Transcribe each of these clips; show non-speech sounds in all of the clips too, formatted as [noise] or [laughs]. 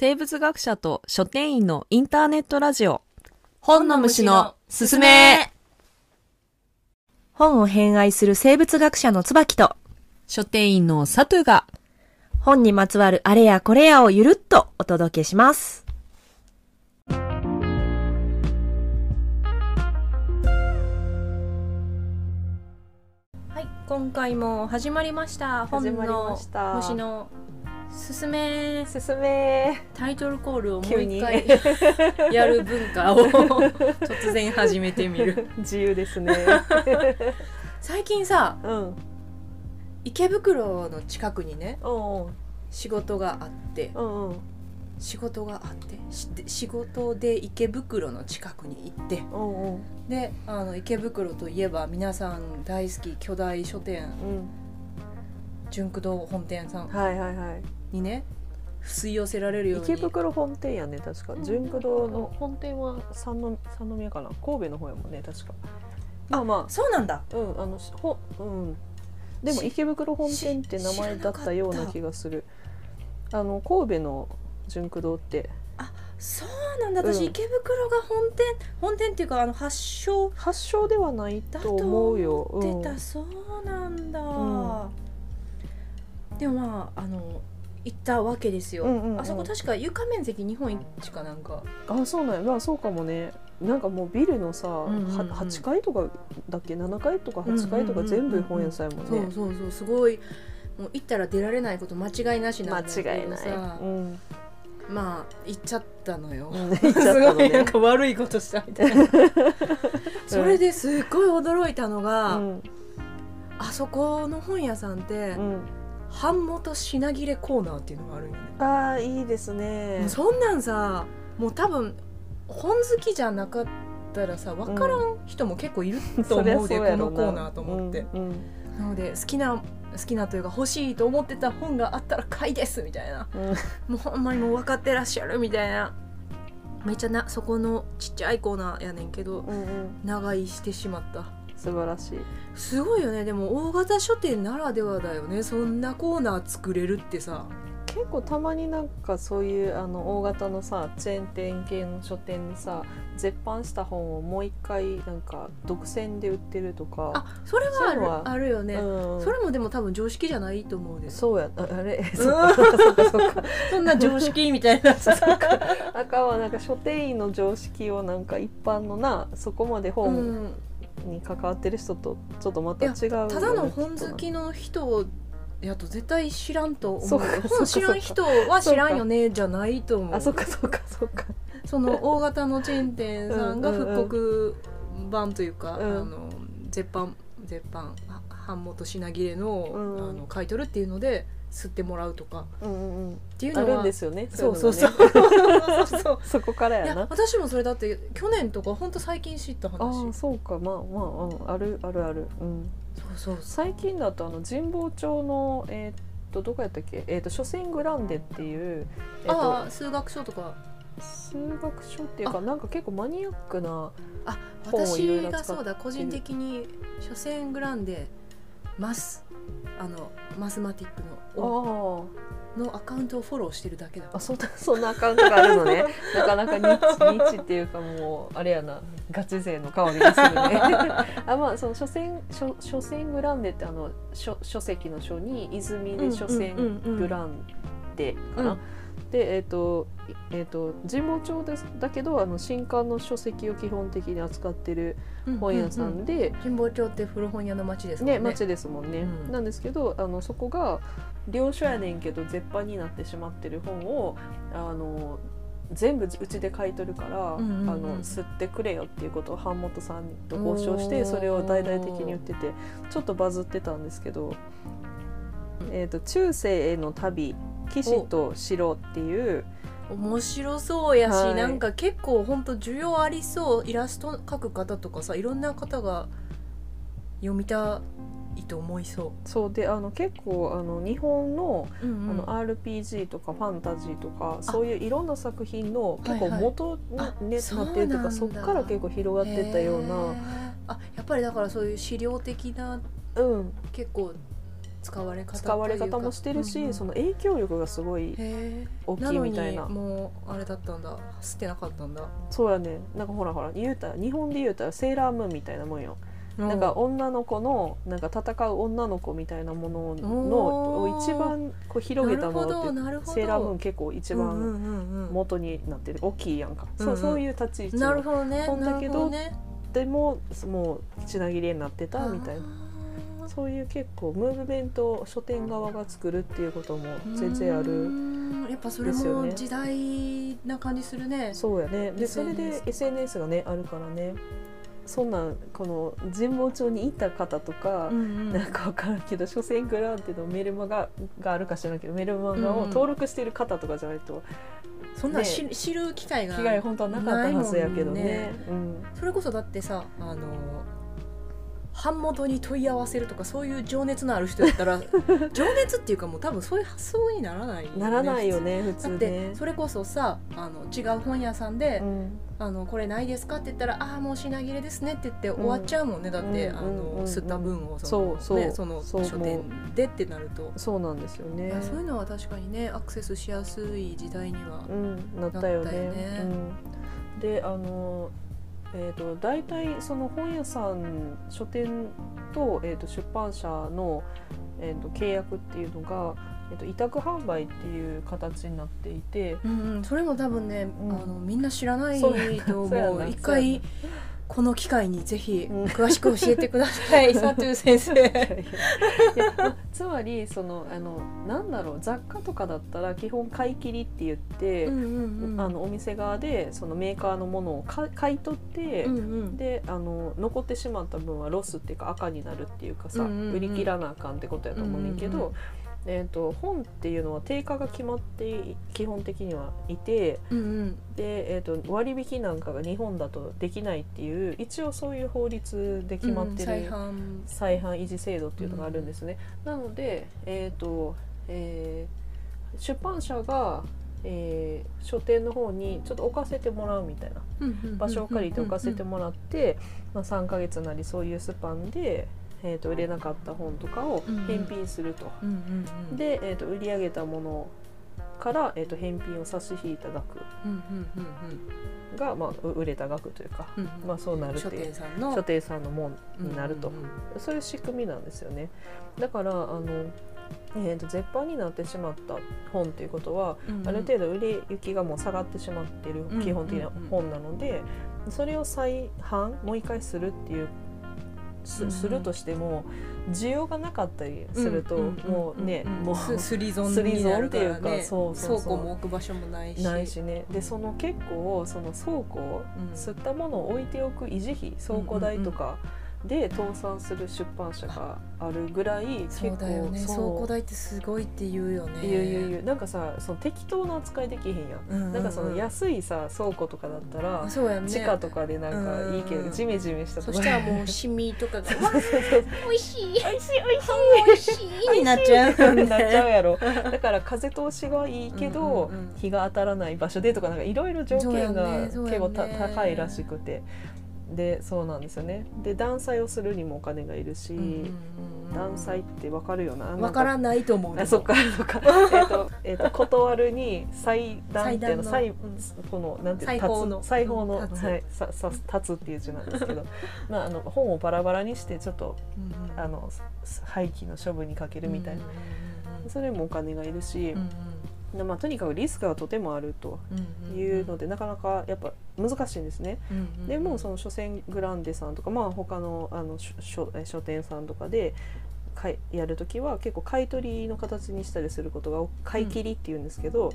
生物学者と書店員のインターネットラジオ本の虫のすすめ本を偏愛する生物学者の椿と書店員のサトゥが本にまつわるあれやこれやをゆるっとお届けします。はい、今回も始まりました。本のました虫のすすめ。すすめ。タイトルコールをもう一回 [laughs] やる文化を [laughs] 突然始めてみる。[laughs] 自由ですね。最近さ、うん。池袋の近くにね、う。ん仕事があって、仕事があって？し仕事で池袋の近くに行って。であの池袋といえば皆さん大好き巨大書店う。ん純駆動本店さんはいはいはいにね吸い寄せられるように。池袋本店やね確か。純駆動の。本店は三の三宮かな。神戸の方やもんね確か。まあまそうなんだ。あうんあのしほうん。でもし池袋本店って名前だったような気がする。あの神戸の純駆動って。そうなんだ。うん。私、池袋が本店本店っていうかあの発祥。発祥ではないとだと思うよ思ってた、そうなんだ、ん。でもまああの行ったわけですよ、うんうんうん。あそこ確か床面積日本一かなんか。あそうなんや。まあそうかもね。なんかもうビルのさ、んうんうん。は8階とかだっけ？7階とか8階とか全部本屋さんやもんね。そうそうそう。すごいもう行ったら出られないこと間違いなしなんだけど間違いない、さうん、まあ行っちゃったのよ、うんす行っちゃったのね。ごいなんか悪いことしたみたいな。[laughs] それですっごい驚いたのが、うん。あそこの本屋さんって、うん、版元品切れコーナーっていうのがあるんよね、ああいいですね。そんなんさもう多分本好きじゃなかったらさ分からん人も結構いると思うで、うやろこのコーナーと思って、うんなので好きな好きなというか欲しいと思ってた本があったら買いですみたいな。うん。もうほんまにもう分かってらっしゃるみたいな。めっちゃなそこのちっちゃいコーナーやねんけどうんうん。長居してしまった素晴らしい。すごいよね。でも大型書店ならではだよね。そんなコーナー作れるってさ。結構たまになんかそういうあの大型のさチェーン店系の書店にさ絶版した本をもう一回なんか独占で売ってるとか。あそれはある。よね、うん、それもでも多分常識じゃないと思うで。すそうやああれ？[laughs] んそっかそっかそっか。そんな常識みたいなさ。[laughs] あかんはなんか書店員の常識をなんか一般のなそこまでう本ん、に関わってる人とちょっとまた違うただの本好きの人やと絶対知らんと思う本知らん人は知らんよねじゃないと思う。あそっかそっかそっか。その大型のチェーン店さんが復刻版というか、うん。あの絶版絶版は版元品切れの,、うん。あの買い取るっていうので吸ってもらうとか。うんうんうん。っていうのはあるんですよねそうそういそうそうそこからいややな私もそれだって去年とか本当最近知ったあ話。あそうか。まあまあ、うん、あるあるある。うん。そうそう最近だとあの神保町のえーっとどこやったっけ？えーっと書店グランデっていうえーああ数学書とか。数学書っていうかなんか結構マニアックなあ私がそうだ個人的に書店グランデマスあのマスマティックあのー。のアカウントをフォローしてるだけだあそんなそんなアカウントがあるのね。[laughs] なかなかニッチニッチっていうかもうあれやな。ガチ勢の香りがするね。[laughs] あまあその書店書書店グランデってあの書書籍の書に泉で書店グランデかな、うんでえっ、といえっ、と神保町ですだけどあの新刊の書籍を基本的に扱ってる本屋さんで、神保町って古本屋の町ですもんね。ね町ですもんね、うん。なんですけどあのそこが良書やねんけど絶版になってしまってる本をあの全部うちで買い取るから、うんうんうん。あの吸ってくれよっていうことを版元さんと交渉してそれを大々的に言っててちょっとバズってたんですけど「えー、と中世への旅騎士と城」っていう。面白そうやし、はい。なんか結構本当需要ありそう。イラスト描く方とかさいろんな方が読みたいと思いそそうであの結構あの日本のう、うん。あの RPG とかファンタジーとかそういういろんな作品の結構元に、あねそうなってるというかそっから結構広がってったような、あやっぱりだからそういう資料的なうん、結構使われ方使われ方もしてるし、というかその影響力がすごい大きいみたいな。のにもうあれだったんだ。吸ってなかったんだ。そうやね。なんかほらほら言うたら日本で言うたらセーラームーンみたいなもんよ。なんか女の子のなんか戦う女の子みたいなものの一番こう広げたものってセーラームーン結構一番うんうんうんうん。元になってる大きいやんか、うんうん。そうそういう立ち位置なるのほどね。本だけどなるほね。でももう品切れになってたみたいなそういう結構ムーブメントを書店側が作るっていうことも全然あうるんやっぱそれも時代な感じするね。そうやね。でそれで SNS がねあるからね。そんなんこの神保町にいた方とか、うんうん。なんか分からんけど所詮グランテのメルマガがあるか知らんけどメルマガを登録している方とかじゃないとそんなんね知知る機会が被害本当はなかったはずやけどね。ないもんうん、それこそだってさあの版元に問い合わせるとかそういう情熱のある人だったら [laughs] 情熱っていうかもう多分そういう発想にならないよねならないよね普通だってね。それこそさあの違う本屋さんで、うん。あのこれないですかって言ったらああもう品切れですねって言って終わっちゃうもんね、だって、うんあうんうんうん。の吸った分をそのそうね、その書店でってなると、そうなんですよね。そういうのは確かにねアクセスしやすい時代にはう、ん、なったよね。よね。うん、であのえー、と大体その本屋さん書店と,、えー、と出版社の、えー、と契約っていうのが、えー、と委託販売っていう形になっていて。うんうん、それも多分ね、うん。あのみんな知らないと思う。一回この機会にぜひうん。詳しく教えてください、[laughs] サトゥー先生。つまりそのあのなんだろう雑貨とかだったら基本買い切りって言って、うんうんうん。あのお店側でそのメーカーのものを買買い取って。うんうん。であの残ってしまった分はロスっていうか赤になるっていうかさ、うんうんうん売り切らなあかんってことやと思うねんけど、うんうんうんえー、と本っていうのは定価が決まって基本的にはいてうんうん。で、えー、と割引なんかが日本だとできないっていう一応そういう法律で決まってる、うん再販再販維持制度っていうのがあるんですね。なので、えーとえー出版社が、えー書店の方にちょっと置かせてもらうみたいな。場所を借りて置かせてもらって、まあ、3ヶ月なりそういうスパンで、えー、と売れなかった本とかをうんうん。返品すると。うんうんうん。で、えー、と売り上げたものから、えー、と返品を差し引いた額うんうんうんが、まあ、う売れた額というか、うんまあ、そうなるって書いう。店さんの。書店さんのもんになると。うんうんそういう仕組みなんですよね。だからあの、えー、と絶版になってしまった本っていうことは、うんうん。ある程度売れ行きがもう下がってしまってるうん基本的な本なので、それを再販もう一回するっていうす,、うん。するとしても需要がなかったりすると、んんんもうね、んんもうすスリゾンスリゾンになるっていうか倉庫も置く場所もないし。ないしね。でその結構その倉庫をうん。吸ったものを置いておく維持費倉庫代とかで倒産する出版社があるぐらい結構そうだよね。倉庫代ってすごいって言うよね。いやいやいやなんかさその適当な扱いできへんやん。うんうんうん。なんかその安いさ倉庫とかだったらあそうやね。地下とかでなんかいいけうんうん。どジメジメしたとこそしたらもうシミとかが。[laughs] そうそうそう美味しい。美味しい。美味しい。美味しい。になっちゃうなっちゃうやろだから風通しがい。い。けど、うんうんうん日が当たらない。場所でとかなんかい。ろい。ろ条件が結構た、高い。らしくてでそうなんですよね。で断裁をするにもお金がいるし、断裁ってわかるよな。わからんないと思う。あそっかそっか。[laughs] えっと,、えっと断るに裁断っていうの裁このなんていう裁縫の。裁縫のはいささ立つっていう字なんですけど。[laughs] まああの本をバラバラにしてちょっとうんうん。あのす廃棄の処分にかけるみたいな、うんうんそれもお金がいるしうん、でまあ、とにかくリスクがとてもあるとうんうんいうので、なかなかやっぱ難しいんですね。うんうんでもその書店グランデさんとか、まあ、他のあの書書店さんとかでかいやる時は結構買い取りの形にしたりすることが多買い切りっていうんですけど、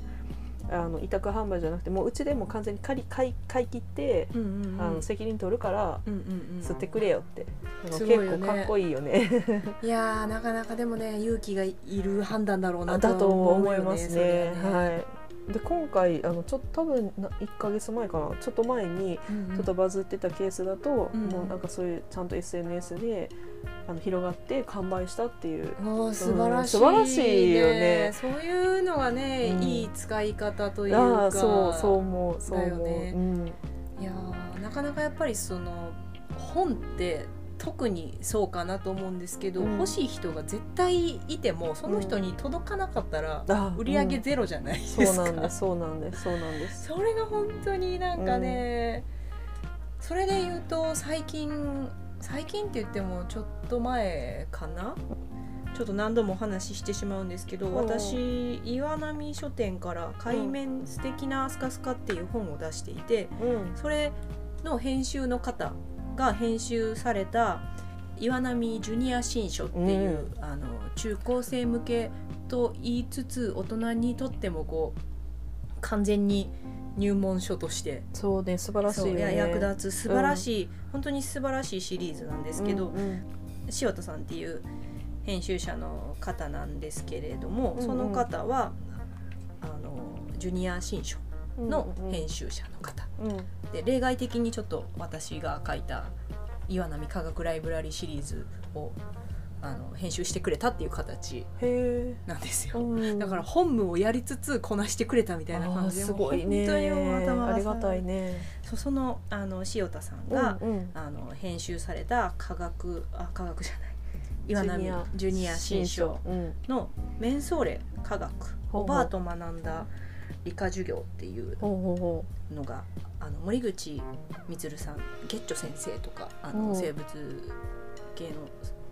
あの委託販売じゃなくてもううちでも完全に借り買い買い切って、うんうんうんあの責任取るからうんうんうん吸ってくれよって、結構かっこいいよね。[laughs] いやーなかなかでもね勇気がいる判断だろうなだと思いよますね。ははい。で今回あのちょっと多分な1ヶ月前かな。ちょっと前にうんうん。ちょっとバズってたケースだと、うんもうなんかそういうちゃんと SNS であの広がって完売したっていう。おー素晴らしい、素晴らしいよね。そういうのがね、うん。いい使い方というあか。あそうそう思うそう思う、だよね。うん。いやーなかなかやっぱりその本って特にそうかなと思うんですけど、うん。欲しい人が絶対いてもその人に届かなかったらあ売り上げゼロじゃないですか、そうなんですそうなんですそうなんです。それが本当になんかね、それで言うと最近最近って言ってもちょっと前かな？ちょっと何度もお話ししてしまうんですけど、うん。私岩波書店から「海面素敵なスカスカ」っていう本を出していて、うん。それの編集の方が編集された岩波ジュニア新書っていう、あの中高生向けと言いつつ大人にとってもこう完全に入門書としてそうね素晴らしいよね役立つ素晴らしい、本当に素晴らしいシリーズなんですけど、うん塩田さんっていう編集者の方なんですけれども、うんうん。その方はあのジュニア新書。うんの編集者の方。うん。で例外的にちょっと私が書いた岩波科学ライブラリシリーズをあの編集してくれたっていう形なんですよ、うん。だから本務をやりつつこなしてくれたみたいな感じですごいね。本当に頭がありがたいね。そうそのあの塩田さんが、うんうん。あの編集された科学あ科学じゃない。岩波ジュニア新書うん。の「メンソーレ科学おばあと学んだ理科授業」っていうのがあの森口充さんゲッチョ先生とかあうん。の生物系の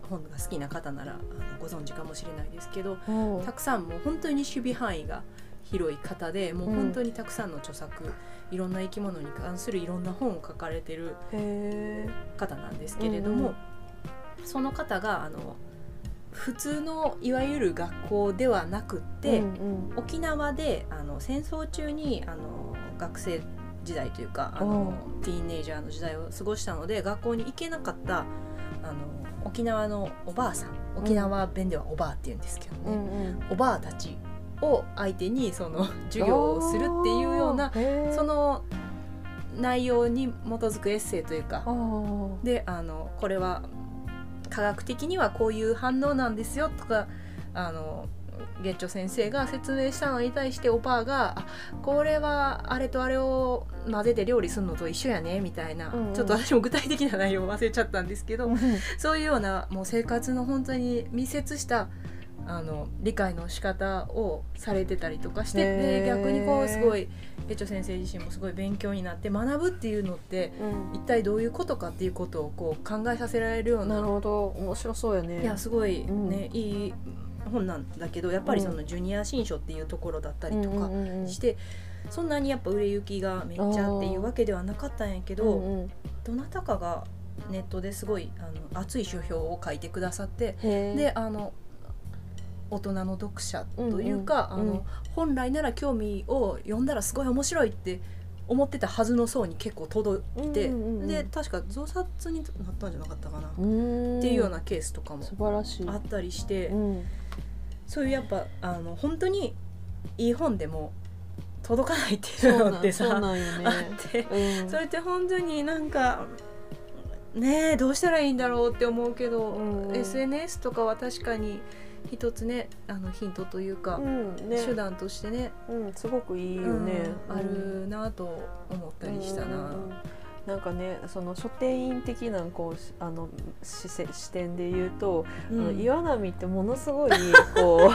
本が好きな方ならあのご存知かもしれないですけどたくさんもう本当に守備範囲が広い方でもう本当にたくさんの著作、いろんな生き物に関するいろんな本を書かれてる方なんですけれども、うん。その方があの普通のいわゆる学校ではなくって、うんうん。沖縄であの戦争中にあの学生時代というかあのティーンエイジャーの時代を過ごしたので学校に行けなかったあの沖縄のおばあさん沖縄弁ではおばあって言うんですけどね、うんうん。おばあたちを相手にその [laughs] 授業をするっていうようなその内容に基づくエッセイというか。であのこれは科学的にはこういう反応なんですよとかあのゲッチョ先生が説明したのに対しておばあがあこれはあれとあれを混ぜて料理するのと一緒やねみたいな、うんうん。ちょっと私も具体的な内容を忘れちゃったんですけど、そういうようなもう生活の本当に密接したあの理解の仕方をされてたりとかして逆にこうすごいゲッチョ先生自身もすごい勉強になって学ぶっていうのってうん。一体どういうことかっていうことをこう考えさせられるようななるほど。面白そうやね。いやすごいうん。ね、いい本なんだけどやっぱりそのジュニア新書っていうところだったりとかして、そんなにやっぱ売れ行きがめっちゃっていうわけではなかったんやけど、うんうんどなたかがネットですごいあの熱い書評を書いてくださってであの大人の読者というか、うんうんあの本来なら興味を読んだらすごい面白いって思ってたはずの層に結構届いて、うんうんうんで確か増刷になったんじゃなかったかな、うっていうようなケースとかも素晴らしい。あったりして、うん。そういうやっぱあの本当にいい本でも届かないっていそうのってさね。あって、うん。それって本当になんかねえどうしたらいいんだろうって思うけど、うん SNS とかは確かに一つねあのヒントというか、うんね。手段としてねうんすごくいいよね。うんあるなと思ったりしたな。うん。なんかねその書店員的なこうしあの視線視点で言うと、うん。あの岩波ってものすごいこ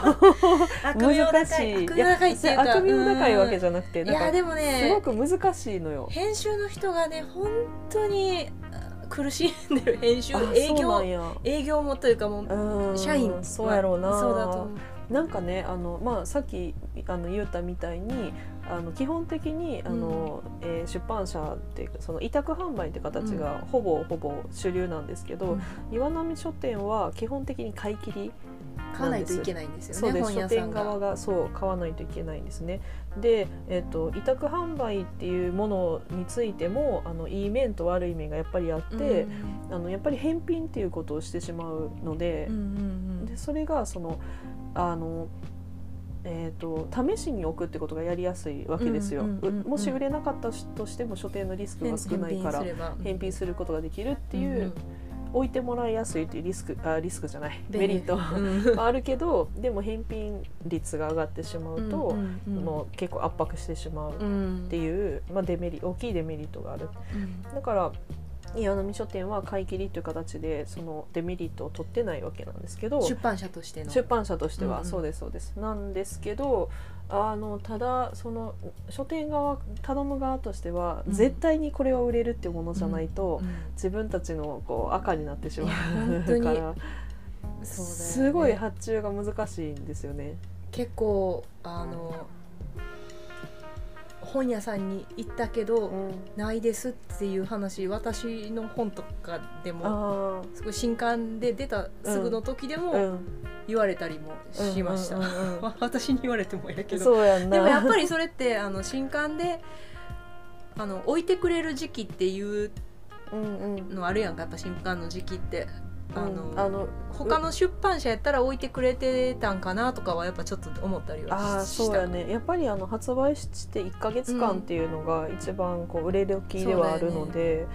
う [laughs] 難しい。い悪名高いっていうか悪名高いわけじゃゃなくていなんかやでもねすごく難しいのよ。編集の人がね本当にあ苦しんでる編集あ営業営業もというかもううん。社員は。そうやろうな。そうだとなんかねあの、まあ、さっきあの言ったみたいにあの基本的にあの、えー出版社っていうかその委託販売って形がほぼほぼ主流なんですけど、うん。岩波書店は基本的に買い切り買わないといけないんですよねそうです書店側が。がそう買わないといけないんですね。で、えっと委託販売っていうものについてもあのいい面と悪い面がやっぱりあって、あのやっぱり返品っていうことをしてしまうのでうんうんうんでそれがそのあの、えー、と試しに置くってことがやりやすいわけですよ。うんうんうんうんうもし売れなかったとしても書店のリスクが少ないから返品することができるっていう、うん置いてもらいやすいっていうリスクあリスクじゃないメリットはうん。あるけどでも返品率が上がってしまうと、うんうんうん。もう結構圧迫してしまうっうんていう、まあ、デメリ大きいデメリットがある。うん。だから岩波書店は買い切りという形でそのデメリットを取ってないわけなんですけど出版社としての。出版社としては、そうですそうです。なんですけどあのただその書店側頼む側としては、うん。絶対にこれは売れるってものじゃないと、うん。自分たちのこう赤になってしまいや [laughs] 本当にうからね。すごい発注が難しいんですよね。結構あの本屋さんに行ったけど、うん。ないですっていう話私の本とかでもあすごい新刊で出たすぐの時でもん言われたりもしました、うんうんうんうん。[laughs] 私に言われてもやけど。でもやっぱりそれってあの新刊であの置いてくれる時期っていううんうん。のあるやんかやっぱ新刊の時期って。あの、うんあの他の出版社やったら置いてくれてたんかなとかはやっぱちょっと思ったりあはーしした。そうやね。やっぱりあの発売して1か月間っていうのが一番こう売れ時ではあるので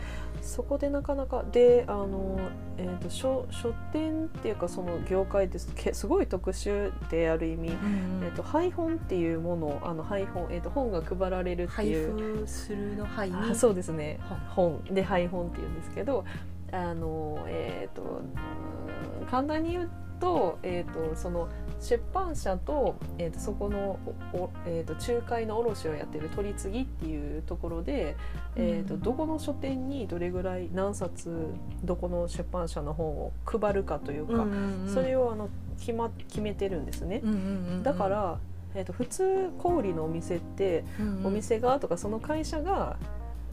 そ,、こでなかなかであの、えー、と書書店っていうかその業界ですけすごい特殊である意味、うんえー、と配本っていうものあの配本、えー、と本が配られるって配いう。布するの配にあそうですね。本。で配本っていうんですけどあのえっ、とうん簡単に言うと,、えー、とその出版社と,、えー、とそこのえー、と仲介の卸をやってる取り次ぎっていうところで、えー、とうん。どこの書店にどれぐらい何冊どこの出版社の本を配るかというか、それを、をあの決,、ま、決めてるんですね。だから、えー、と普通小売のお店ってうんうん。お店側とかその会社が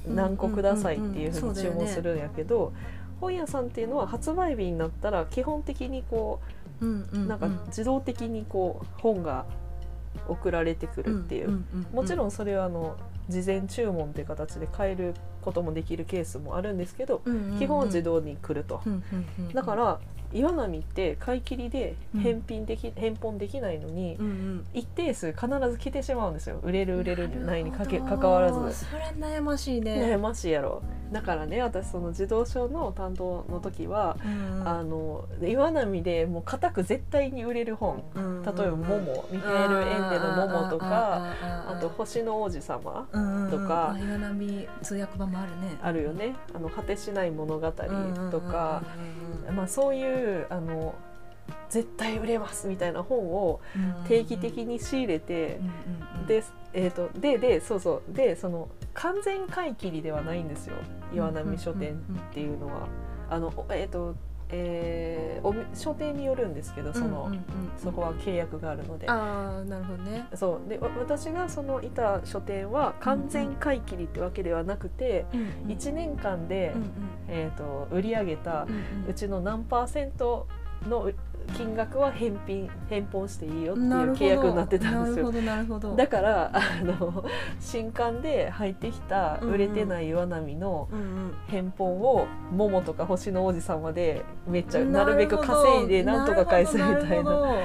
何個くださいっていうふうに注文するんやけど本屋さんっていうのは発売日になったら基本的にこうなんか自動的にこう本が送られてくるっていう。もちろんんそれはあの事前注文っていう形で変えることもできるケースもあるんですけど基本は自動に来ると。だから岩波って買い切りで返品でき、返本できないのにうんうん。一定数必ず来てしまうんですよ。売れる売れるないにかけかかわらず。それ悩ましいね。悩ましいやろ。だからね私その自動書の担当の時は、うんあの岩波でもう固く絶対に売れる本。うん例えば「モモ」ミハエル・エンデの「モモ」とかああと「星の王子様ととか岩波通訳版もあるね」あるよね「あの果てしない物語」とか、うん。まあ、そういうあの絶対売れますみたいな本を定期的に仕入れて、で,、えー、とででそうそうでその完全買い切りではないんですよ。岩波書店っていうのは。あのえっ、とえーおみ書店によるんですけどその、そこは契約があるので。ああなるほどね。そう。でわ私がそのいた書店は完全買い切りってわけではなくて、1年間で、えー、と売り上げたうちの何パーセントの金額は返品返本していいよっていう契約になってたんですよ。だからあの新刊で入ってきた売れてない岩波のうんうん。返本を「モモ」とか「星の王子様」でめっちゃなるべく稼いでなんとか返すみたいな。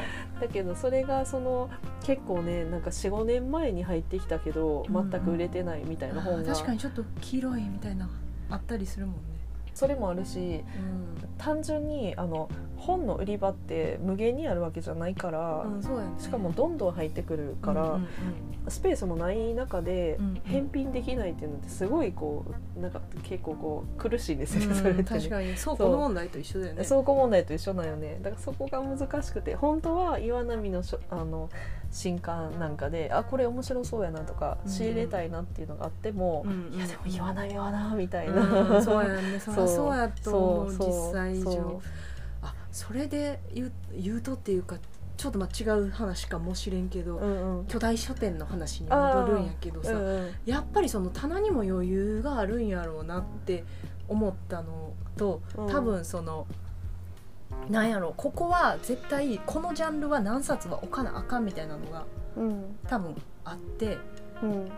だけどそれがその結構ねなんか45年前に入ってきたけどうんうん全く売れてないみたいなど本が、確かにちょっと黄色いみたいなあったりするもんねそれもあるしうん。単純にあの本の売り場って無限にあるわけじゃないから、ね。しかもどんどん入ってくるから、うんうんスペースもない中でうんうん。返品できないっていうのってすごいこうなんか結構こう苦しいんですよね、うんそれって、ね。確かに。倉庫の問題と一緒だよね。倉庫問題と一緒なんよね。だからそこが難しくて本当は岩波のしょあの新刊なんかであこれ面白そうやなとかうん仕入れたいなっていうのがあっても、うんいやでも岩波はなみたいな、うんそうやね。そ [laughs] そうやと思う。実際以上あそれで言う。言う。とっていう。かちょっとまあ違う。話かもしれんけど、う。んう。ん巨大書店の話に戻るんやけどさ、う。んう。んやっぱりその棚にも余裕があるんやろう。なって思ったのと多分その、なんやろここは絶対このジャンルは何冊は置かなあかんみたいなのがう。ん多分あってう。ん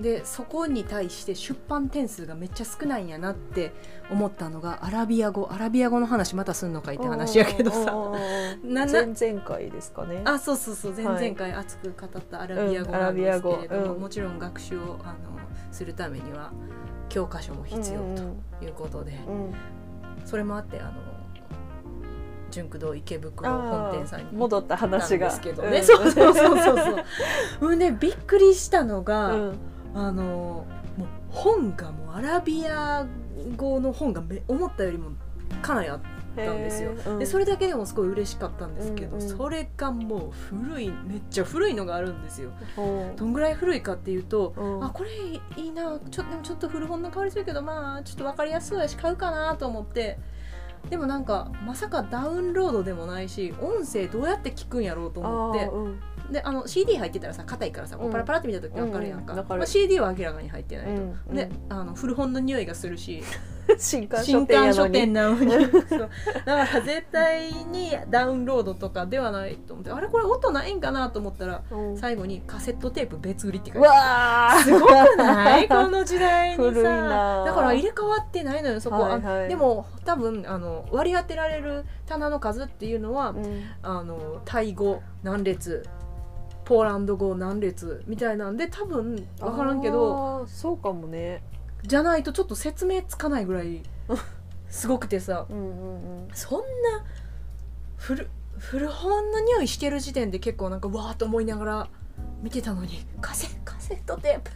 でそこに対して出版点数がめっちゃ少ないんやなって思ったのがアラビア語。アラビア語の話またすんのかいって話やけどさ。[laughs] 前々回ですかね。あそうそうそう。前々回熱く語ったアラビア語なんですけれども、うんアラビア語。うんもちろん学習をあのするためには教科書も必要ということで、うん。うんそれもあってあの純駆堂池袋本店さんに戻った話が。ですけどね、うん。そうそうそうそう。そ [laughs] うもうねびっくりしたのが、うんあのもう本がもうアラビア語の本がめ思ったよりもかなりあったんですよ。でそれれだけでもすごい嬉しかったんですけど、うんうんそれがもう古いめっちゃ古いのがあるんですよ。どんぐらい古いかっていうと、あこれいいなちょでもちょっと古本の香りするけどまあちょっと分かりやすそうやし買うかなと思って。でもなんかまさかダウンロードでもないし音声どうやって聞くんやろうと思ってであの CD 入ってたらさ硬いからさ、パラパラって見た時分かるやんか,、うんわかる。まあ、CD は明らかに入ってないと、うん。であの古本の匂いがするし。[laughs] 新刊新書店なのに。[laughs] そう。だから絶対にダウンロードとかではないと思って。あれこれ音ないんかなと思ったらうん。最後にカセットテープ別売りって書ういてある。すごくない？[laughs] この時代にさ。だから入れ替わってないのよそこ、はいはい。あでも多分あの割り当てられる棚の数っていうのは、うん。あのタイ語何列ポーランド語何列みたいなんで多分分からんけどそうかもね。じゃないとちょっと説明つかないぐらい [laughs] すごくてさうんそんな古古本の匂いしてる時点で結構なんかわーっと思いながら見てたのにカセットテープ。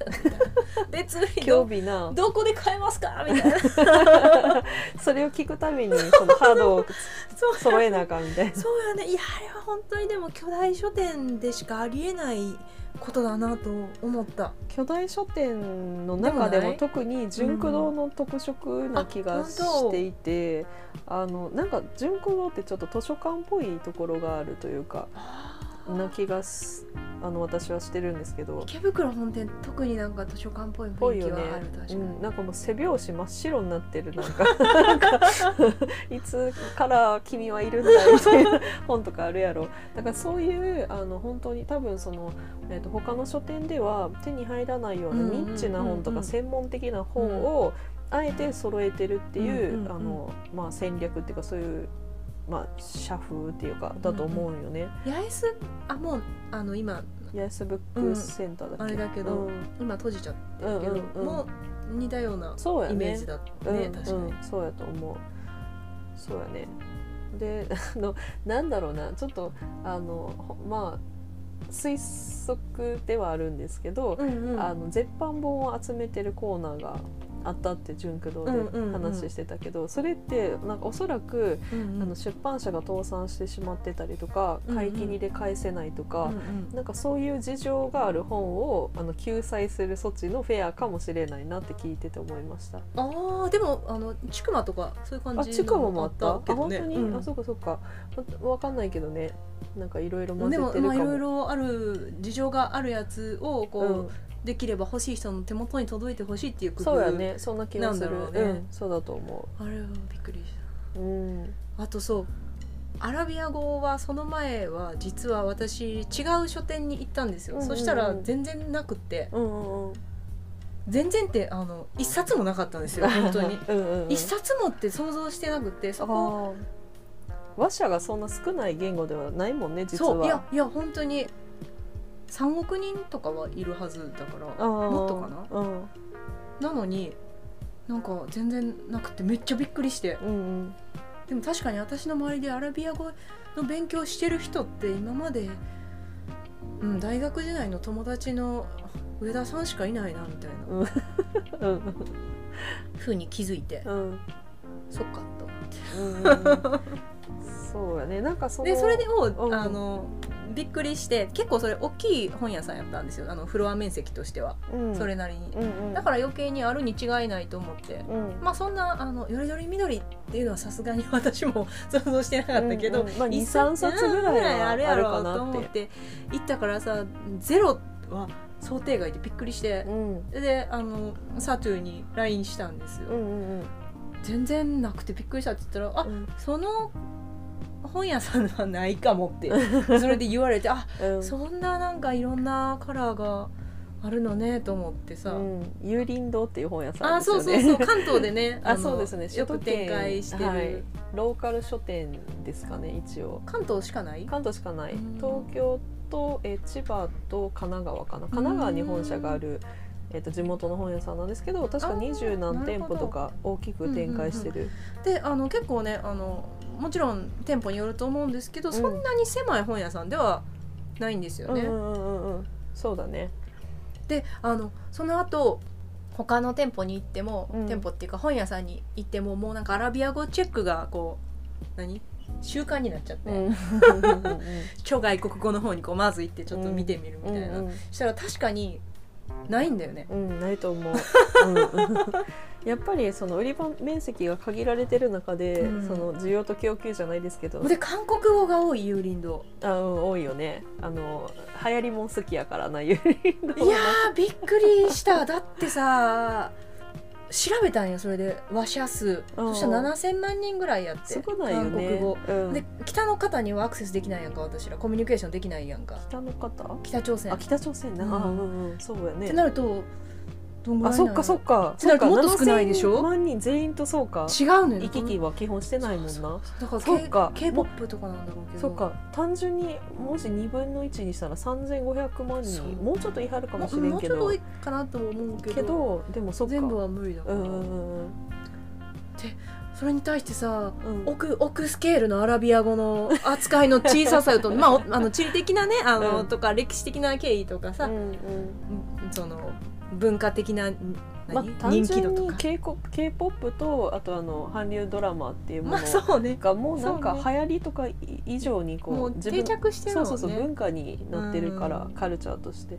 別に興ど味な。どこで買えますか？みたいな。[laughs] それを聞くためにそのハードをそう揃えなあかんみたいなそうやね。いやあれは本当にでも巨大書店でしかありえないことだなと思った。巨大書店の中ででも特に純駆動の特色な気がしていて、あのなんか純駆動ってちょっと図書館っぽいところがあるというかな気がすあの私はしてるんですけど。池袋本店特になんか図書館っぽい雰囲気はある確かに、うん、なんかもう背拍子真っ白になってる。なんか [laughs] いつから君はいるんだみたいな本とかあるやろ。だからそういうあの本当に多分その、えー、と他の書店では手に入らないようなニッチな本とか専門的な本をあえて揃えてるっていう、うんうんうん。あのまあ、戦略っていうかそういう、まあ、社風っていうかだと思うよね。八重洲あもうあの今ヤスブックセンターだっけ、あれだけどうん。今閉じちゃってうんるけど、うんうんもう似たようなイメージだったねうん確かに、うん、そうやと思う。そうやね。であのなんだろうな。ちょっとあのほまあ推測ではあるんですけど、うんうん。あの絶版本を集めてるコーナーがあったって純駆動で話してたけど、それってなんかおそらく、うんうんあの出版社が倒産してしまってたりとか買い切りで返せないとか、うんうんなんかそういう事情がある本をあの救済する措置のフェアかもしれないなって聞いてて思いました。あーでもあのちくまとかそういう感あ、じちくまもあった？あ、けどね本当に、うんあ、そうかそうか。わわかんないけどね。なんかいろいろ混ぜでもてるかも。まあいろいろある事情があるやつをこう、うん、できれば欲しい人の手元に届いてほしいっていう工夫そうやね。そんな気がする。ねうん、そうだと思あれはびっくりしう。うん。たあとそうアラビア語はその前は実は私違う書店に行ったんですよ、うんうんうんそしたら全然なくってうんうんうん。全然ってあの一冊もなかったんですよ [laughs] 本当にうんうん、うん。一冊もって想像してなくてそこ話者がそんな少ない言語ではないもんね、実は。そういやいや本当に3億人とかはいるはずだからもっとかな？うん。なのになんか全然なくてめっちゃびっくりしてうんうん。でも確かに私の周りでアラビア語の勉強してる人って今まで、うん、大学時代の友達の上田さんしかいないなみたいなうん風に気づいて、うん。そっかと思って。そうやね。なんかその。でそれでも、うんあのびっくりして結構それ大きい本屋さんやったんですよあのフロア面積としては、うん、それなりに、うんうん。だから余計にあるに違いないと思って。うん。まあそんなあのよりどりみどりっていうのはさすがに私も想像してなかったけど、うんうん。まあ、一23冊ぐらいはあるやろうと。思って。て行ったからさゼロは想定外でびっくりしてう、ん。であのサトゥーに LINE したんですよ、うんうん。全然なくてびっくりしたって言ったら「あうん。その本屋さんはないかも」って [laughs] それで言われてあうんそんななんかいろんなカラーがあるのねと思ってさ、うん、有林堂っていう本屋さんね。そうそうそう関東でね [laughs] あのそうですね。よく展開してる、はい、ローカル書店ですかね一応。関東しかない？関東しかないうん。東京とえ千葉と神奈川かな。神奈川に本社がある。えっと地元の本屋さんなんですけど確か二十何店舗とか大きく展開してる、であの結構ねあのもちろん店舗によると思うんですけど、ん。そんなに狭い本屋さんではないんですよね。うんうんうんうんそうだね。であのその後他の店舗に行っても、うん。店舗っていうか本屋さんに行ってももうなんかアラビア語チェックがこう何？習慣になっちゃって、うん。[laughs] 超外国語の方にこうまず行ってちょっと見てみるみたいな、うんうんそしたら確かにないんだよね。うん、ないと思う、うん、[laughs] やっぱりその売り場面積が限られてる中で、うん。その需要と供給じゃないですけど。で韓国語が多い有林堂あ、うん、多いよね。あの流行りもん好きやからなゆりいやーびっくりした。だってさ調べたんやそれで話者数うん。そしたら7000万人ぐらいやってね。韓国語。うん、で北の方にはアクセスできないやんか私ら。コミュニケーションできないやんか。北の方？北朝鮮。あ北朝鮮な、うん。あうんうん。そうやね。ってなるとあいそっかそっか。てなるともっと少ないでしょ？7000万人全員とそうか。違うのよ。行き来は基本してないもんな。だからそっか。K- K-POP とかなんだろうけど。そっか。単純にもし2分の1にしたら3500万人。もうちょっと言い張るかもしれもうんけど。ちょっと多いかなとも思うけど。でもそっか。全部は無理だから、うんうんうんそれに対してさうん。奥奥スケールのアラビア語の扱いの小ささと [laughs] まあおあの地理的なねあの、うん。とか歴史的な経緯とかさ、うんうん。うんその文化的なまあ何、単人気度純にとか。K p o p とあとあの韓流ドラマっていうものまあそうね。がもうなんか流行りとか以上にこもうう自定着してるもんね。そうそうそう文化になってるから、うん。カルチャーとして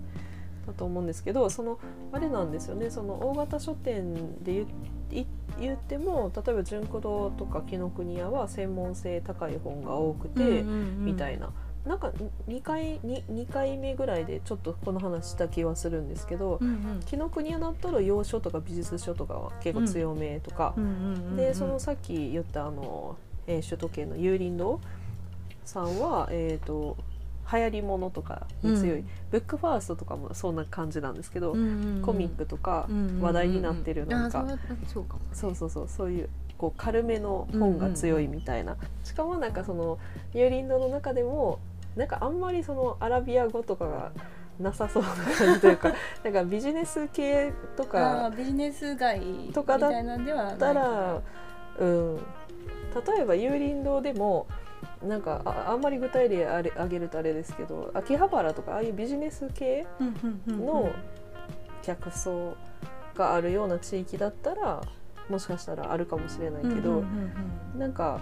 だと思うんですけどそのあれなんですよね。その大型書店で言い言っても例えば純駆堂とか紀ノ国屋は専門性高い本が多くて、みたいなな。なんか2回に2回目ぐらいでちょっとこの話した気はするんですけどうんうん。国屋だったら洋書とか美術書とかは結構強めとか。う、んうんうんうんでそのさっき言ったあの、えー首都圏の有林堂さんは、えー、と流行りものとかに強い、うん。ブックファーストとかもそんな感じなんですけど、うんうんうん。コミックとかうんうんうん話題になってるなんか、あそうそうそうそうそう。そういうこう軽めの本が強いみたいな、しかもなんかその有林堂の中でもなんかあんまりそのアラビア語とかがなさそうな感じというか [laughs] なんかビジネス系とあかービジネス街とかだったらうん例えば有林堂でもなんかああんまり具体例あれ挙げるとあれですけど秋葉原とかああいうビジネス系の客層があるような地域だったらもしかしたらあるかもしれないけど、うんうんなんか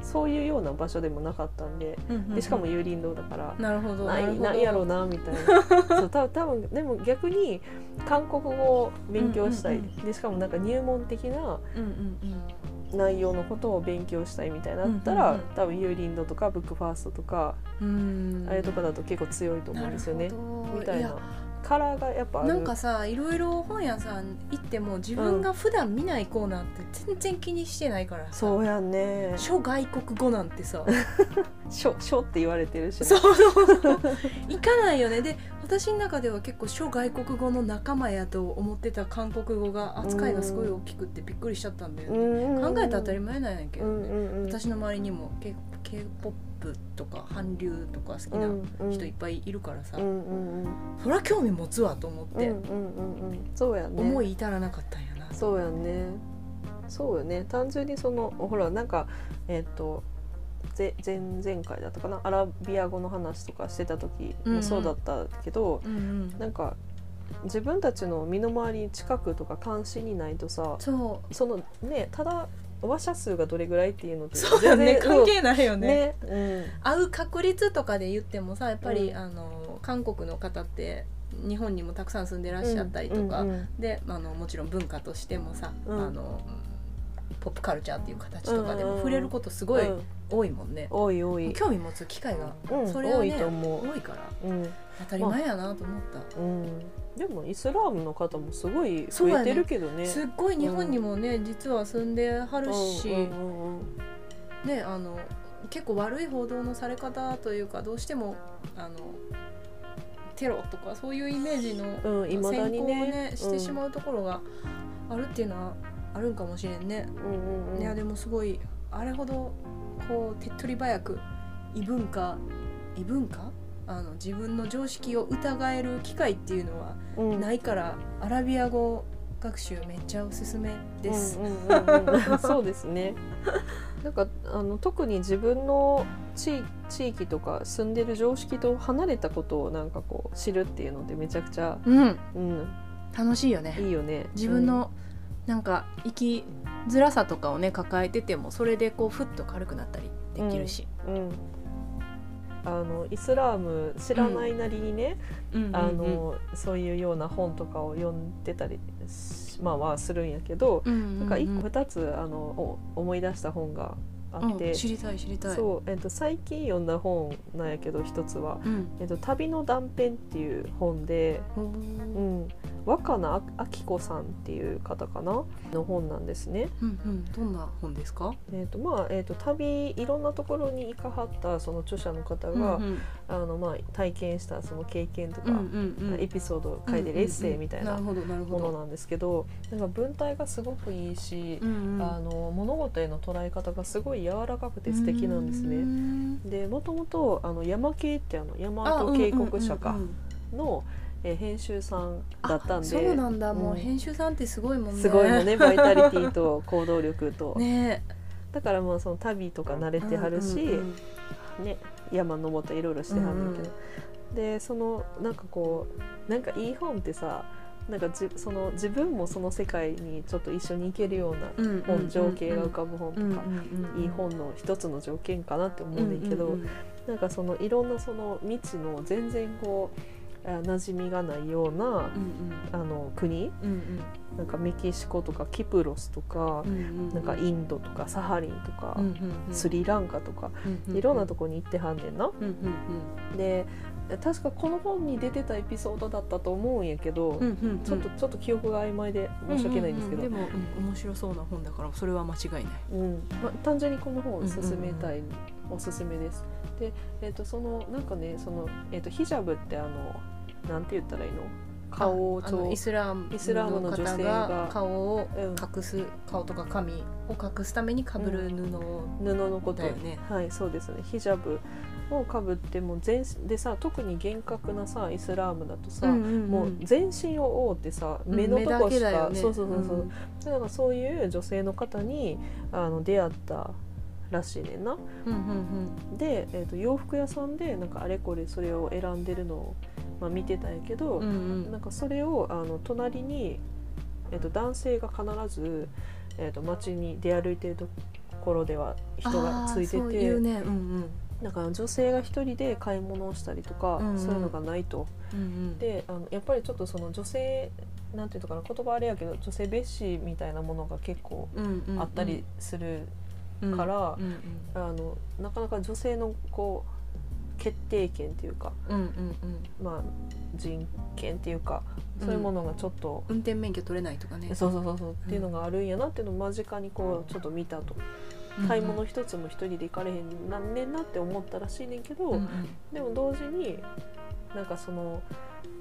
そういうような場所でもなかったんでうんうんでしかも有林堂だから。なるほどないないやろうなみたいな。[laughs] そうた多分でも逆に韓国語を勉強したい、うんうんでしかもなんか入門的なうんうん内容のことを勉強したいみたいになったら、うんうんうん。多分ユーリンドとかブックファーストとか、うん。うんあれとかだと結構強いと思うんですよね。みたいな。やカラーがやっぱなんかさいろいろ本屋さん行っても自分が普段見ないコーナーって全然気にしてないからさ。そうやんね。諸外国語なんてさ「[laughs] しょ」しょって言われてるしね、そう。そ [laughs] う行かないよね。で私の中では結構諸外国語の仲間やと思ってた韓国語が扱いがすごい大きくってびっくりしちゃったんだよね、うん考えたら当たり前なんやけどね、私の周りにも K- K-POP とか韓流とか好きな人いっぱいいるからさ、うんうんうん。そりゃ興味持つわと思って、うんうんうんうん。そうやね。思い至らなかったんやな。そうやね。そうよね。単純にそのほらなんかえっ、とぜ前々回だったかな？アラビア語の話とかしてた時もそうだったけど、うんうん。なんか自分たちの身の回り近くとか関心にないとさそそのねただ話者数がどれぐらいっていうのそうだね。[laughs] 関係ないよね。ね会う確率とかで言ってもさやっぱり、うん。あの韓国の方って日本にもたくさん住んでらうん、っしゃったりとか、うんうん。であのもちろん文化としてもさ、うん。あのポップカルチャーっていう形とかでうんうんうんも触れることすごいうん。多いもんね、多い多い、興味持つ機会が、うん。それはね多いと思う。多いから。うん。当たり前やなと思った、うん、でもイスラームの方もすごい増えてるけどね。すっごい日本にもね、実は住んではるし、うんうんうんねあの結構悪い報道のされ方というかどうしてもあのテロとかそういうイメージの先行をねねしてしまうところがあるっていうのはあるんかもしれんね。うんうんうん。いやでもすごいあれほどこう手っ取り早く異文化異文化？あの自分の常識を疑える機会っていうのはうん。ないからアラビア語学習めっちゃおすすめです。うんうんうんうん。[laughs] そうですね。[laughs] なんかあの特に自分の地地域とか住んでる常識と離れたことをなんかこう知るっていうのでめちゃくちゃ、うん、うん、楽しいよね。いいよね。自分のなんか生きづらさとかをね抱えててもそれでこうふっと軽くなったりできるし、うん、うんあのイスラーム知らないなりにね、うん。あのそういうような本とかを読んでたりしまあはするんやけど、うんうんうんなんか1個2つあのお思い出した本があって、うん知りたい知りたい。そう、えっと最近読んだ本なんやけど一つは。うん「えっと旅の断片」っていう本で、うん、若菜あき子さんっていう方かな？の本なんですね。うんうん。どんな本ですか？えーとまあえー、と旅いろんなところに行かはったその著者の方が、うんあのまあ、体験したその経験とか、うんうんうん。エピソードを書いてるエッセイみたいなるほどなるほど。ものなんですけどなんか文体がすごくいいし、うんうん。あの物事への捉え方がすごい柔らかくて素敵なんですうね。ん。でもともとあの山系ってあの大和渓谷社かうんうんうん。の、えー編集さんだったんで。そうなんだ、もううん。編集さんってすごいもんね。すごいのね。[laughs] バイタリティと行動力と。ね。だからまあその旅とか慣れてはるし、うんうんね、山登ったりいろいろしてはるんだけど、でそのなんかこうなんかいい本ってさなんかじその自分もその世界にちょっと一緒に行けるようなうんうんうん本、情景が浮かぶ本とか、うんうんうんいい本の一つの条件かなって思うねんだけど、うんうんうんなんかそのいろんなその未知の全然こうあ馴染みがないような、うんあの国？うんうん。なんかメキシコとかキプロスとかう、んうんなんかインドとかサハリンとか、うんうんうん。スリランカとか、うんうんいろんなとこに行ってはんねんな。うんうんで確かこの本に出てたエピソードだったと思うんやけど、うんうんうん。ちょっとちょっと記憶が曖昧で申し訳ないんですけど、うううんでも、うん面白そうな本だからそれは間違いない。うん。まあ、単純にこの本を勧めたい、おすすめです。で、えー、とそのなんかねその、えー、とヒジャブってあのなんて言ったらいいの？顔をイスラムイスラムの女性が。顔をうん。隠す、顔とか髪を隠すために被る布を、布のこと。だよね。はいそうですね。ヒジャブをかぶっても全でさ特に厳格なさイスラームだとさ、もう全身を覆ってさ目のとこしか、ね。そうそうそうそう、だからそういう女性の方にあの出会ったらしいねんな。うんうんで、えー、と洋服屋さんでなんかあれこれそれを選んでるのを、まあ、見てたんやけど、うんうん。うんなんかそれをあの隣に、えー、と男性が必ず、えー、と街に出歩いてるところでは人がついててんだから女性が一人で買い物をしたりとか、うんうん。そういうのがないと。うんうん。であのやっぱりちょっとその女性なんていうのかな言葉あれやけど女性蔑視みたいなものが結構うんうんうん。あったりするうんからうんうん。あのなかなか女性のこう決定権っていうか、うんうんうん。まあ、人権っていうかそういうものがちょっと、運転免許取れないとかね。そうそうそうそうっていうのがあるんやなっていうのを間近にこうちょっと見たと、買い物一つも一人で行かれへんなんねんなって思ったらしいねんけど、うんうん。でも同時になんかその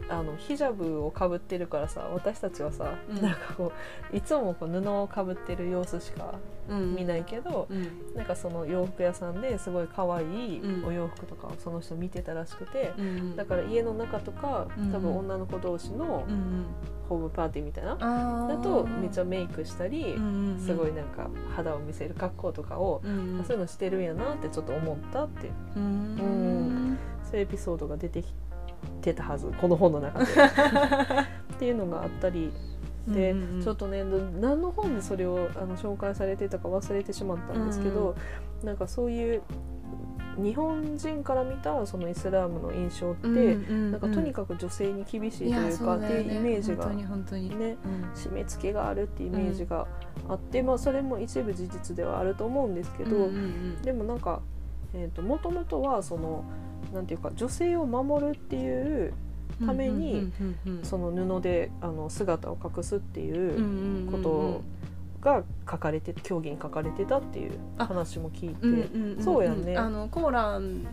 あのヒジャブをかぶってるからさ私たちはさ、うん。なんかこういつもこう布をかぶってる様子しかうん見ないけど、うんなんかその洋服屋さんですごい可愛いうん。お洋服とかをその人見てたらしくて、うんだから家の中とかうん多分女の子同士のホームパーティーみたいな、だとめっちゃメイクしたり、すごいなんか肌を見せる格好とかを、そういうのしてるんやなってちょっと思ったってう。ん。うん。そういうエピソードが出てきてたはずこの本の中で。[laughs] っていうのがあったりで、うんうんうんちょっとねど何の本でそれをあの紹介されてたか忘れてしまったんですけど、なんかそういう日本人から見たそのイスラームの印象って、なんかとにかく女性に厳しいというかっていうイメージがね締め付けがあるっていうイメージがあって、まあそれも一部事実ではあると思うんですけど、うんうんうん。でもなんかえーともともとはそのなんていうか女性を守るっていうためにその布であの姿を隠すっていうことが書かれて競技に書かれてたっていう話も聞いて、うんうんんん。そうやんね。あのコーラン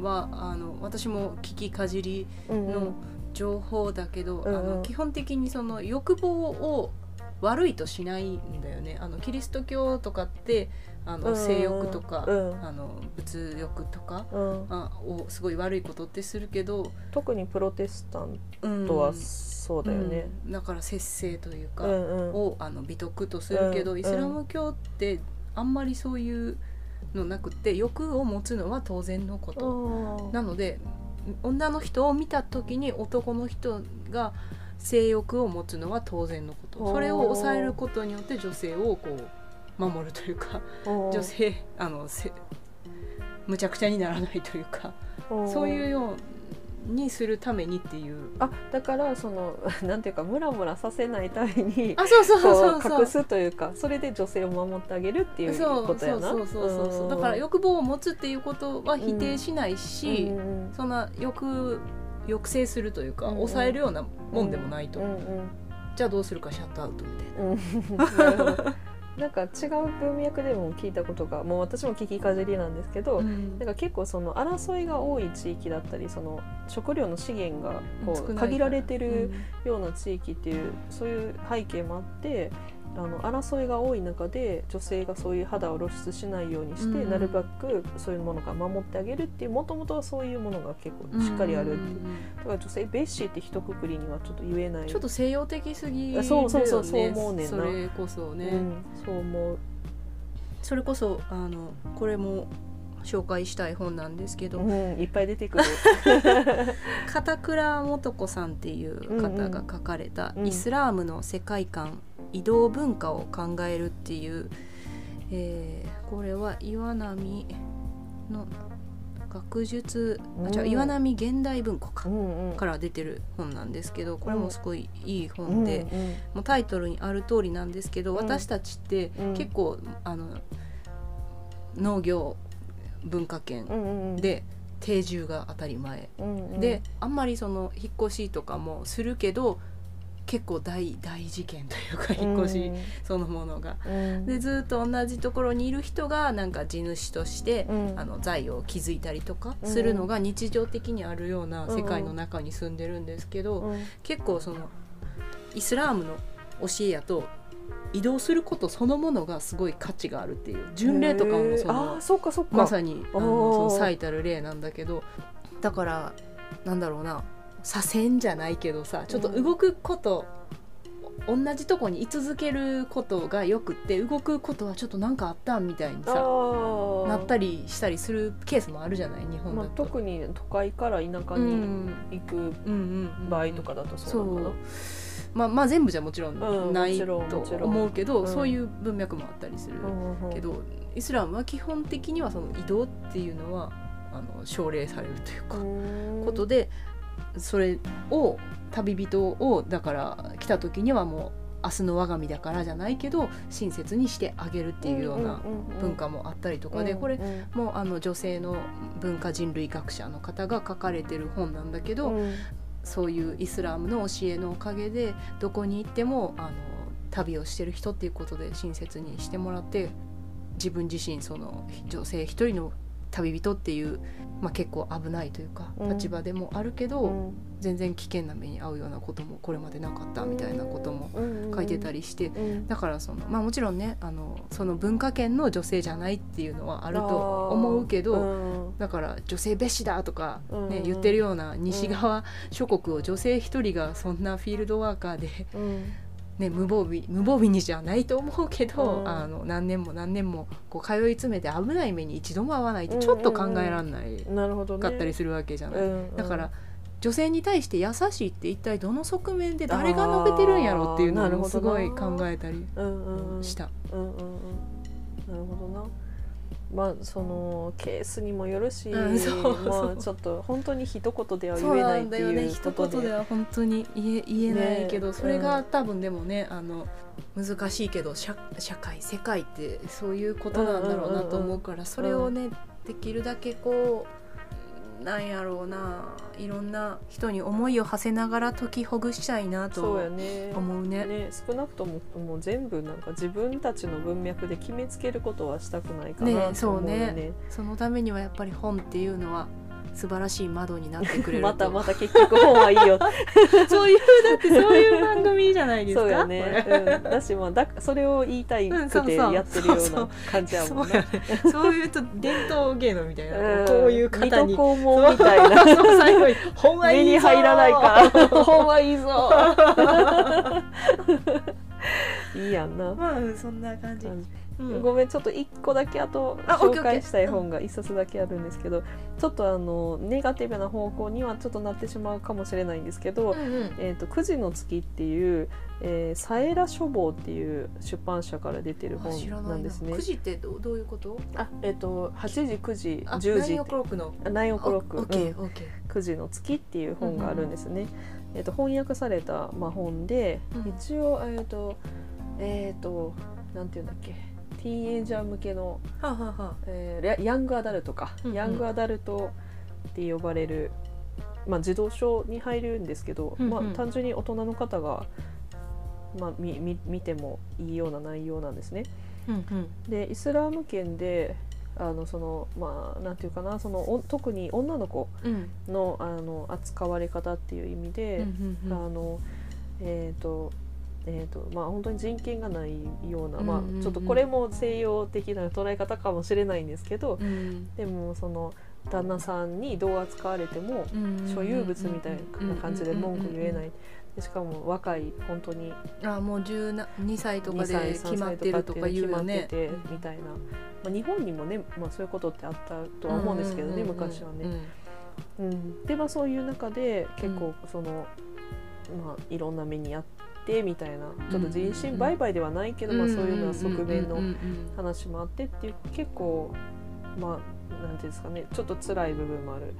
はあの私も聞きかじりの情報だけど、うんうん。あの基本的にその欲望を悪いとしないんだよね。あのキリスト教とかってあのうん。性欲とか、うん。あの物欲とかうん。あをすごい悪いことってするけど、特にプロテスタンうん。トはそうだよね。うん。だから節制というか、をあの美徳とするけど、うんイスラム教ってあんまりそういうのなくって欲を持つのは当然のこと。うんなので女の人を見た時に男の人が性欲を持つのは当然のこと。それを抑えることによって女性をこう守るというか女性あのせむちゃくちゃにならないというかそういうようにするためにっていう。あだからその [laughs] なんていうかムラムラさせないためにあそうそうそうそう。隠すというかそれで女性を守ってあげるっていうそうことやな。そうそうそうそう。そうだから欲望を持つっていうことは否定しないし、うんうんそんな欲抑制するというか、うんうん。抑えるようなもんでもないと、うんうんじゃあどうするかシャットアウトみたいな。[laughs] うんなんか違う文脈でも聞いたことがもう私も聞きかじりなんですけど、うん。なんか結構その争いが多い地域だったりその食料の資源がこう限られてるような地域っていうそういう背景もあってあの争いが多い中で女性がそういう肌を露出しないようにして、うん。なるべくそういうものから守ってあげるっていうもともとはそういうものが結構しっかりある。っていう、だから女性ベッシーって一括りにはちょっと言えない。ちょっと西洋的すぎるよね。そうそうそうそう思うねんな。それこそね、うん、そう思う。それこそあのこれも紹介したい本なんですけど、うん、いっぱい出てくる。[laughs] 片倉素子さんっていう方が書かれた「うんうん。イスラームの世界観移動文化を考える」っていう、えーこれは岩波の学術あじゃあうん岩波現代文庫かうんうん。から出てる本なんですけどこれもすごいいい本で、うんもうタイトルにある通りなんですけど、うん。私たちってうん。結構、あの農業文化圏で定住が当たり前、うんうん、であんまりその引っ越しとかもするけど結構大大事件というか引っ越しそのものが。うん、でずっと同じところにいる人がなんか地主として、うん。あの財を築いたりとかするのが日常的にあるような世界の中に住んでるんですけど、うん。結構そのイスラームの教えやと移動することそのものがすごい価値があるっていう巡礼とかもそのーそっかそっか。まさにあのその最たる例なんだけどだからなんだろうな左遷じゃないけどさちょっと動くこと、同じとこに居続けることがよくって動くことはちょっとなんかあったんみたいにさあなったりしたりするケースもあるじゃない日本まあ、だと。特に都会から田舎うにん。行くうんうん場合とかだとそそうなのかう。まあまあ全部じゃもちろうんんないと思うけど、うん。そういう文脈もあったりするな、うんうん。けどイスラムは基本的にはその移動っていうのはあの奨励されるというか、うん。ことでそれを旅人をだから来た時にはもう明日の我が身だからじゃないけど親切にしてあげるっていうような文化もあったりとかで、これもうあの女性の文化人類学者の方が書かれてる本なんだけど、うん。そういうイスラムの教えのおかげでどこに行ってもあの旅をしてる人っていうことで親切にしてもらって自分自身その女性一人の旅人っていう、まあ、結構危ないというかうん。立場でもあるけど、うん。全然危険な目に遭うようなこともこれまでなかったみたいなことも書いてたりして。うん。だからそのまあもちろんねあのその文化圏の女性じゃないっていうのはあると思うけど、うん。だから女性蔑視だとか、ねうん。言ってるような西側諸国を女性一人がそんなフィールドワーカーで、うんね、無防備無防備にじゃないと思うけど、うん。あの何年も何年もこう通い詰めて危ない目に一度も合わないってちょっと考えられない。なるほどね。かったりするわけじゃない。うんだから女性に対して優しいって一体どの側面で誰が述べてるんやろっていうのあーなるほどもすごいな考えたりうんうんうん。した。うんうんうん。なるほどなまあそのケースにもよるし、うんそうそう。まあちょっと本当に一言では言えなないんだよねっていう一ことで。言では本当に言え言えないけど、ねそれが多分でもねあの難しいけど社社会世界ってそういうことなんだろうなと思うから、それをねできるだけこうなんやろうな。いろんな人に思いを馳せながら解きほぐしたいなそうやとね。思うね。ね少なくとももう全部なんか自分たちの文脈で決めつけることはしたくないかなねと思うよね。そうそのためにはやっぱり本っていうのは素晴らしい窓になってくれると。[laughs] またまた結局本はいいよ。[laughs] そういうだってそういう番組じゃないですか？そうやね、うん、だしまあだそれを言いたいくてやってるような感じやもんね。そう。やねそういうと伝統芸能みたいな、ん。こういう方に。水戸黄門みたいな。そう最後に本はいいぞ目に入らないか。ら [laughs] 本はいいぞいいやんな。まあうんそんな感じ、感じうん。ごめんちょっと一個だけあと紹介したい本が一冊だけあるんですけどちょっとあのネガティブな方向にはちょっとなってしまうかもしれないんですけどうんうん「えー、と9時の月」っていう、えー、サエラ書房っていう出版社から出てる本なんですね。9。時ってどうどういうこと？あえっ、と8時9時あ10時。ナインオクロックの？ナインオクロック。オッケーオッケ9時の月っていう本があるんですね。えっと翻訳された、まあ、本で、うん。一応えっ、とえっ、となんていうんだっけ？ティーンエイジャー向けの、ーはあ、はあはあ、えーヤヤングアダルトか、うんうん。ヤングアダルトって呼ばれる、まあ、児童書に入るんですけど、うんうん。まあ、単純に大人の方が、まあ、みみ見てもいいような内容なんですね。うんうん。でイスラーム圏であのそのまあなんていうかなそのお特に女の子うん。のあの扱われ方っていう意味で、うんうんうん。あのえっ、とえーとまあ、本当に人権がないような、まあ、ちょっとこれも西洋的な捉え方かもしれないんですけど、うん。でもその旦那さんにどう扱われても所有物みたいな感じで文句言えない。でしかも若い本当に。あもう12歳とか2歳で決まってるとか言うよね。決まっててみたいな、まあ、日本にもね、まあ、そういうことってあったとは思うんですけどね、昔はね。うん、でまあそういう中で結構その、まあ、いろんな目にあってみたいなちょっと人身売買ではないけど、まあ、そういうような側面の話もあってっていう結構まあなんていうんですかねちょっと辛い部分もある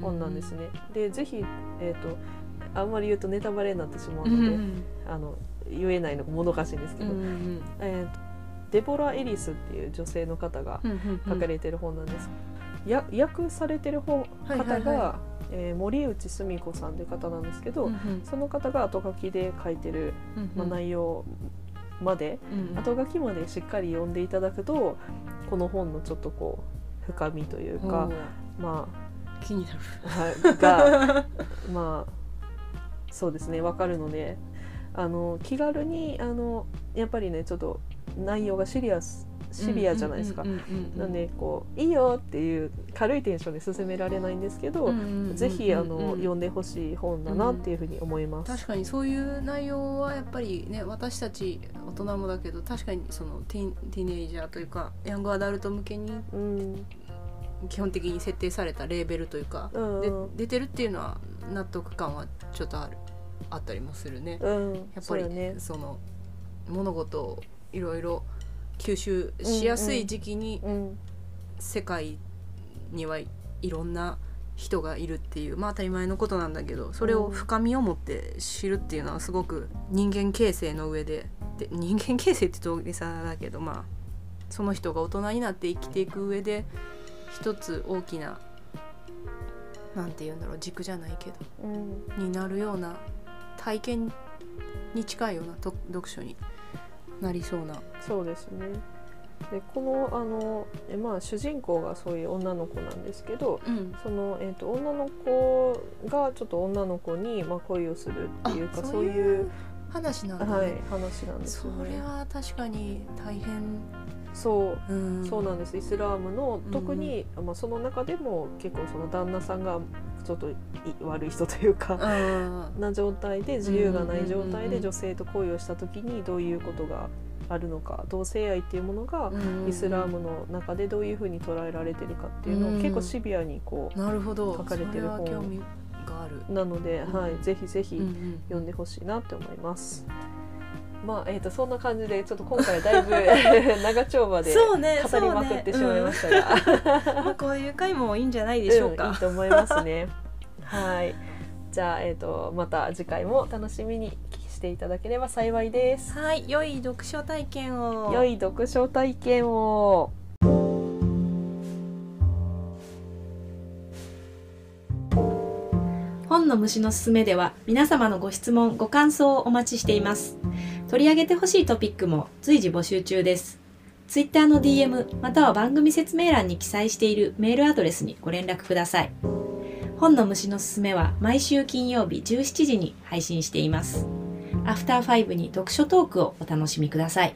本なんですね。でぜひ、えー、とあんまり言うとネタバレになってしまううんので、うん。あの言えないのがもどかしいんですけど、うんうんえーとデボラ・エリスっていう女性の方がうんうん。書かれてる本なんです。や訳されてる本はいはいはい。方が、えー森内澄子さんという方なんですけど、うんうん。その方が後書きで書いてる、まあ、うん。内容まで、うん後書きまでしっかり読んでいただくとこの本のちょっとこう深みというか、ま気になる。[laughs] あ、はいがまあそうですねわかるのであの気軽にあのやっぱりねちょっと内容がシリアスシビアじゃないですか。なんでこういいよっていう軽いテンションで進められないんですけど、ぜひあの読んでほしい本だなっていうふうに思います。確かにそういう内容はやっぱりね私たち大人もだけど確かにそのティティーネイジャーというかヤングアダルト向けにうん、基本的に設定されたレーベルというか、うんで出てるっていうのは納得感はちょっとあるあったりもするね。うん、やっぱりね。その物事をいろいろ吸収しやすい時期にうん、世界にはいろんな人がいるっていうまあ当たり前のことなんだけどそれを深みを持って知るっていうのはすごく人間形成の上でで人間形成って大げさだけどまあその人が大人になって生きていく上で一つ大きななんて言うんだろう軸じゃないけどうん、になるような体験に近いようなと読書になりそうな。そうですね。でこのあのえまあ主人公がそういう女の子なんですけど、うんそのえっ、と女の子がちょっと女の子にまあ恋をするっていうかあそういう話なんだね、はい話なんですね。れは確かに大変、そううんそうなんですイスラームのうん特に、まあ、その中でも結構その旦那さんがちょっとい悪い人というか、あな状態で自由がない状態うん。うんうんうんで女性と恋をした時にどういうことがあるのか同性愛っていうものがーイスラームの中でどういうふうに捉えられてるかっていうのをうん。結構シビアにこなるほど。書かれてる本なので、うん。はい、ぜひぜひうんうん。読んでほしいなって思います。まあえー、とそんな感じでちょっと今回だいぶ [laughs] 長丁場で語りまくってしまいましたが、たが、[laughs] まあ、こういう回もいいんじゃないでしょううんいかい、と思いますね。[laughs] はい。じゃあえっ、とまた次回も楽しみにしていただければ幸いです。はい良い読書体験を良い読書体験を。本の虫のすすめでは皆様のご質問ご感想をお待ちしています。取り上げてほしいトピックも随時募集中です。Twitter の DM または番組説明欄に記載しているメールアドレスにご連絡ください。本の虫のすすめは毎週金曜日17時に配信しています。アフターファイブに読書トークをお楽しみください。